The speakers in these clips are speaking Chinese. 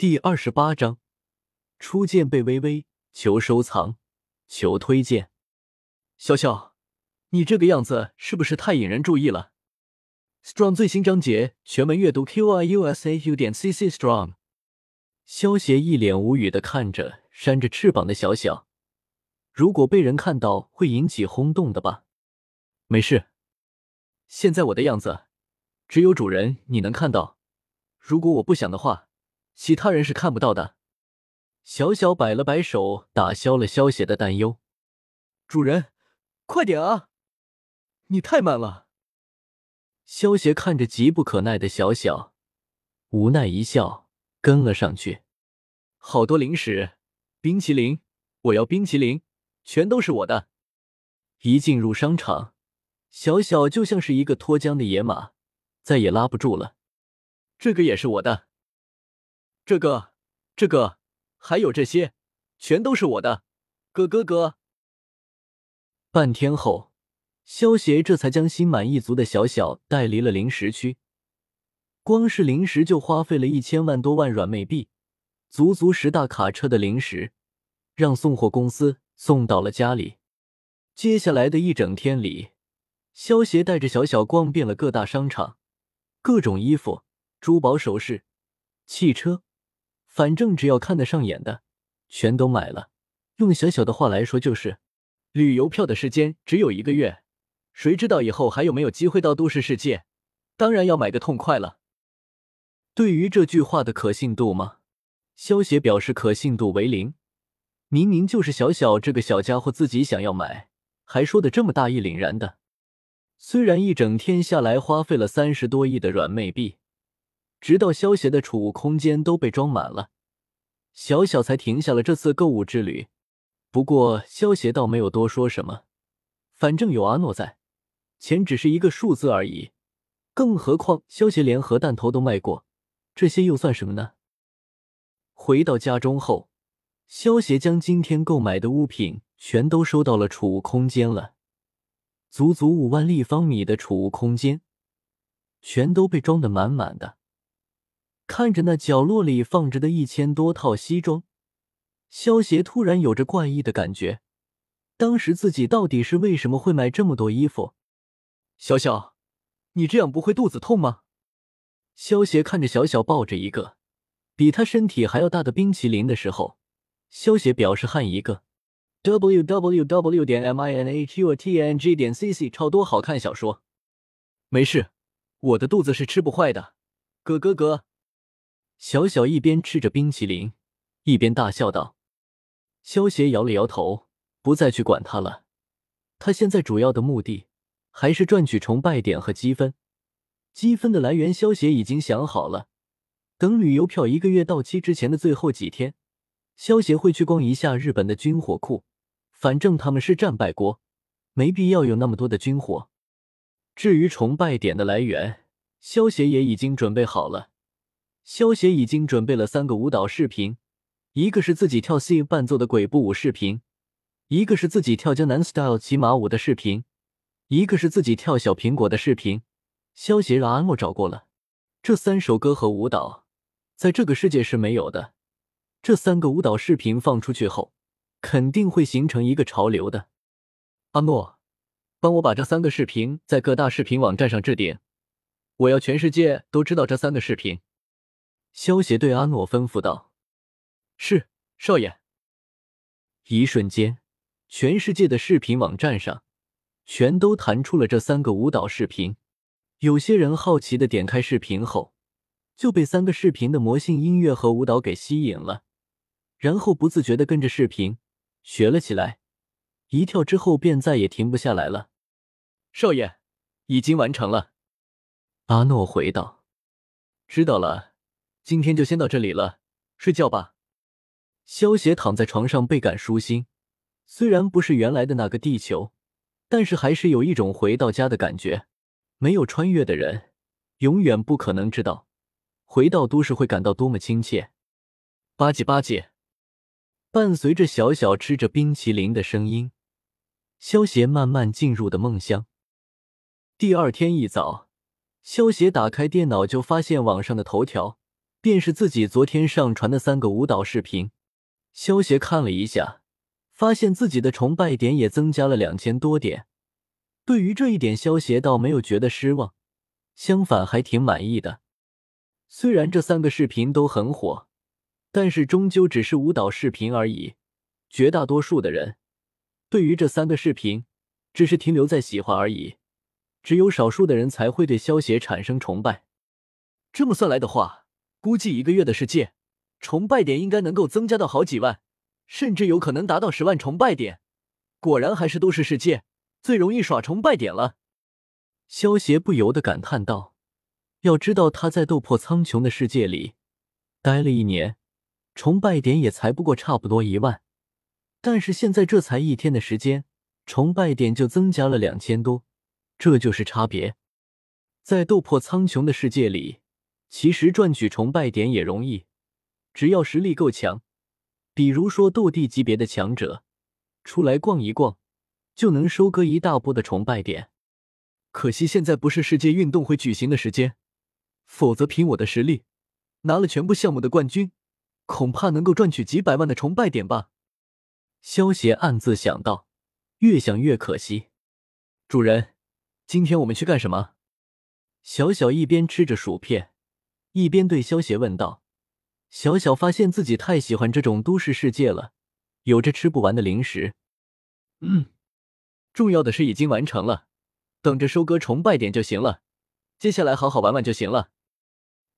第二十八章，初见贝微微，求收藏，求推荐。小小，你这个样子是不是太引人注意了？Strong 最新章节全文阅读：q i u s a u 点 c c strong。萧协一脸无语的看着扇着翅膀的小小，如果被人看到，会引起轰动的吧？没事，现在我的样子，只有主人你能看到。如果我不想的话。其他人是看不到的。小小摆了摆手，打消了萧邪的担忧。主人，快点啊！你太慢了。萧邪看着急不可耐的小小，无奈一笑，跟了上去。好多零食，冰淇淋，我要冰淇淋，全都是我的。一进入商场，小小就像是一个脱缰的野马，再也拉不住了。这个也是我的。这个，这个，还有这些，全都是我的，哥哥哥。半天后，萧协这才将心满意足的小小带离了零食区。光是零食就花费了一千万多万软妹币，足足十大卡车的零食，让送货公司送到了家里。接下来的一整天里，萧协带着小小逛遍了各大商场，各种衣服、珠宝首饰、汽车。反正只要看得上眼的，全都买了。用小小的话来说，就是旅游票的时间只有一个月，谁知道以后还有没有机会到都市世界？当然要买个痛快了。对于这句话的可信度吗？萧协表示可信度为零。明明就是小小这个小家伙自己想要买，还说的这么大义凛然的。虽然一整天下来花费了三十多亿的软妹币。直到萧协的储物空间都被装满了，小小才停下了这次购物之旅。不过萧协倒没有多说什么，反正有阿诺在，钱只是一个数字而已。更何况萧协连核弹头都卖过，这些又算什么呢？回到家中后，萧协将今天购买的物品全都收到了储物空间了，足足五万立方米的储物空间，全都被装得满满的。看着那角落里放着的一千多套西装，萧协突然有着怪异的感觉。当时自己到底是为什么会买这么多衣服？小小，你这样不会肚子痛吗？萧协看着小小抱着一个比他身体还要大的冰淇淋的时候，萧协表示汗一个。w w w 点 m i n a q t n g 点 c c 超多好看小说。没事，我的肚子是吃不坏的。咯咯咯。小小一边吃着冰淇淋，一边大笑道：“萧协摇了摇头，不再去管他了。他现在主要的目的还是赚取崇拜点和积分。积分的来源，萧协已经想好了。等旅游票一个月到期之前的最后几天，萧协会去逛一下日本的军火库。反正他们是战败国，没必要有那么多的军火。至于崇拜点的来源，萧协也已经准备好了。”萧协已经准备了三个舞蹈视频，一个是自己跳 C 伴奏的鬼步舞视频，一个是自己跳江南 style 骑马舞的视频，一个是自己跳小苹果的视频。萧协让阿诺找过了，这三首歌和舞蹈在这个世界是没有的。这三个舞蹈视频放出去后，肯定会形成一个潮流的。阿诺，帮我把这三个视频在各大视频网站上置顶，我要全世界都知道这三个视频。萧协对阿诺吩咐道：“是，少爷。”一瞬间，全世界的视频网站上全都弹出了这三个舞蹈视频。有些人好奇的点开视频后，就被三个视频的魔性音乐和舞蹈给吸引了，然后不自觉的跟着视频学了起来，一跳之后便再也停不下来了。少爷，已经完成了。阿诺回道：“知道了。”今天就先到这里了，睡觉吧。萧协躺在床上倍感舒心，虽然不是原来的那个地球，但是还是有一种回到家的感觉。没有穿越的人，永远不可能知道回到都市会感到多么亲切。吧唧吧唧，伴随着小小吃着冰淇淋的声音，萧协慢慢进入的梦乡。第二天一早，萧协打开电脑就发现网上的头条。便是自己昨天上传的三个舞蹈视频。萧协看了一下，发现自己的崇拜点也增加了两千多点。对于这一点，萧协倒没有觉得失望，相反还挺满意的。虽然这三个视频都很火，但是终究只是舞蹈视频而已。绝大多数的人对于这三个视频只是停留在喜欢而已，只有少数的人才会对萧协产生崇拜。这么算来的话，估计一个月的世界崇拜点应该能够增加到好几万，甚至有可能达到十万崇拜点。果然还是都市世界最容易耍崇拜点了。萧协不由得感叹道。要知道他在斗破苍穹的世界里待了一年，崇拜点也才不过差不多一万，但是现在这才一天的时间，崇拜点就增加了两千多，这就是差别。在斗破苍穹的世界里，其实赚取崇拜点也容易，只要实力够强，比如说斗帝级别的强者出来逛一逛，就能收割一大波的崇拜点。可惜现在不是世界运动会举行的时间。否则，凭我的实力，拿了全部项目的冠军，恐怕能够赚取几百万的崇拜点吧。萧协暗自想到，越想越可惜。主人，今天我们去干什么？小小一边吃着薯片，一边对萧协问道。小小发现自己太喜欢这种都市世界了，有着吃不完的零食。嗯，重要的事已经完成了，等着收割崇拜点就行了。接下来好好玩玩就行了。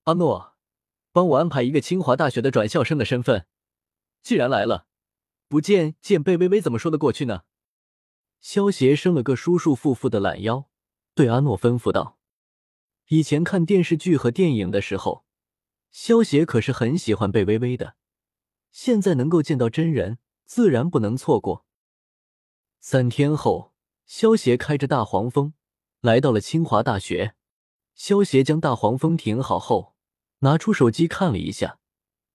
阿诺，帮我安排一个清华大学的转校生的身份。既然来了，不见见贝微微怎么说得过去呢？萧协伸了个舒舒服服的懒腰，对阿诺吩咐道：“以前看电视剧和电影的时候，萧协可是很喜欢贝微微的。现在能够见到真人，自然不能错过。”三天后，萧协开着大黄蜂来到了清华大学。萧协将大黄蜂停好后。拿出手机看了一下，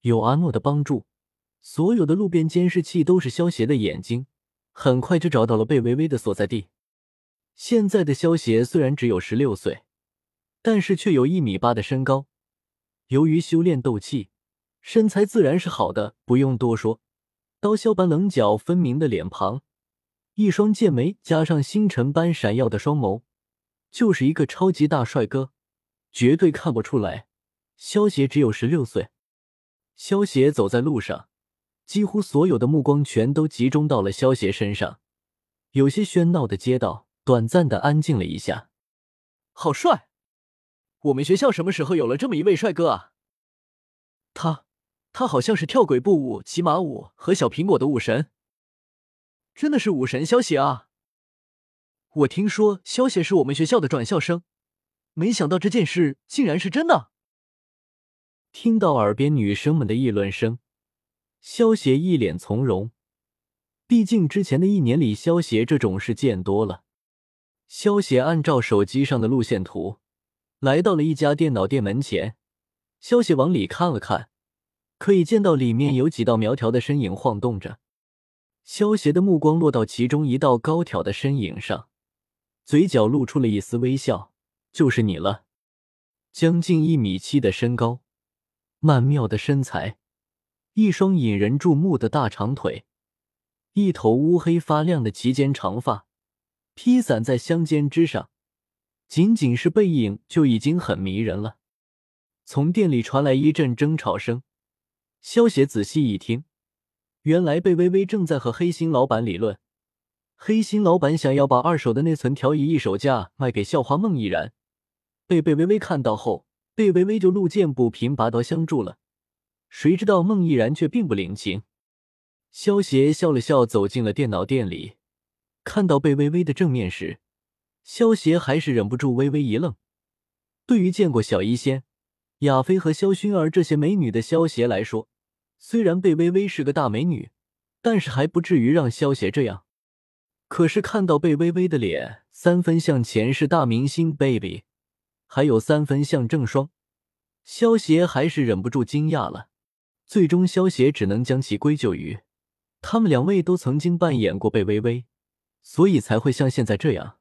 有阿诺的帮助，所有的路边监视器都是萧协的眼睛，很快就找到了贝微微的所在地。现在的萧协虽然只有十六岁，但是却有一米八的身高。由于修炼斗气，身材自然是好的，不用多说，刀削般棱角分明的脸庞，一双剑眉加上星辰般闪耀的双眸，就是一个超级大帅哥，绝对看不出来。萧协只有十六岁。萧协走在路上，几乎所有的目光全都集中到了萧协身上。有些喧闹的街道短暂的安静了一下。好帅！我们学校什么时候有了这么一位帅哥啊？他，他好像是跳鬼步舞、骑马舞和小苹果的武神。真的是武神萧邪啊！我听说萧邪是我们学校的转校生，没想到这件事竟然是真的。听到耳边女生们的议论声，萧邪一脸从容。毕竟之前的一年里，萧邪这种事见多了。萧邪按照手机上的路线图，来到了一家电脑店门前。萧协往里看了看，可以见到里面有几道苗条的身影晃动着。萧协的目光落到其中一道高挑的身影上，嘴角露出了一丝微笑：“就是你了。”将近一米七的身高。曼妙的身材，一双引人注目的大长腿，一头乌黑发亮的齐肩长发披散在香肩之上，仅仅是背影就已经很迷人了。从店里传来一阵争吵声，萧协仔细一听，原来贝微微正在和黑心老板理论。黑心老板想要把二手的内存条以一手价卖给校花孟逸然，被贝微微看到后。贝微微就路见不平拔刀相助了，谁知道孟逸然却并不领情。萧协笑了笑，走进了电脑店里，看到贝微微的正面时，萧协还是忍不住微微一愣。对于见过小医仙、亚飞和萧薰儿这些美女的萧协来说，虽然贝微微是个大美女，但是还不至于让萧协这样。可是看到贝微微的脸，三分像前世大明星 baby。还有三分像郑双，萧协还是忍不住惊讶了。最终，萧协只能将其归咎于他们两位都曾经扮演过贝微微，所以才会像现在这样。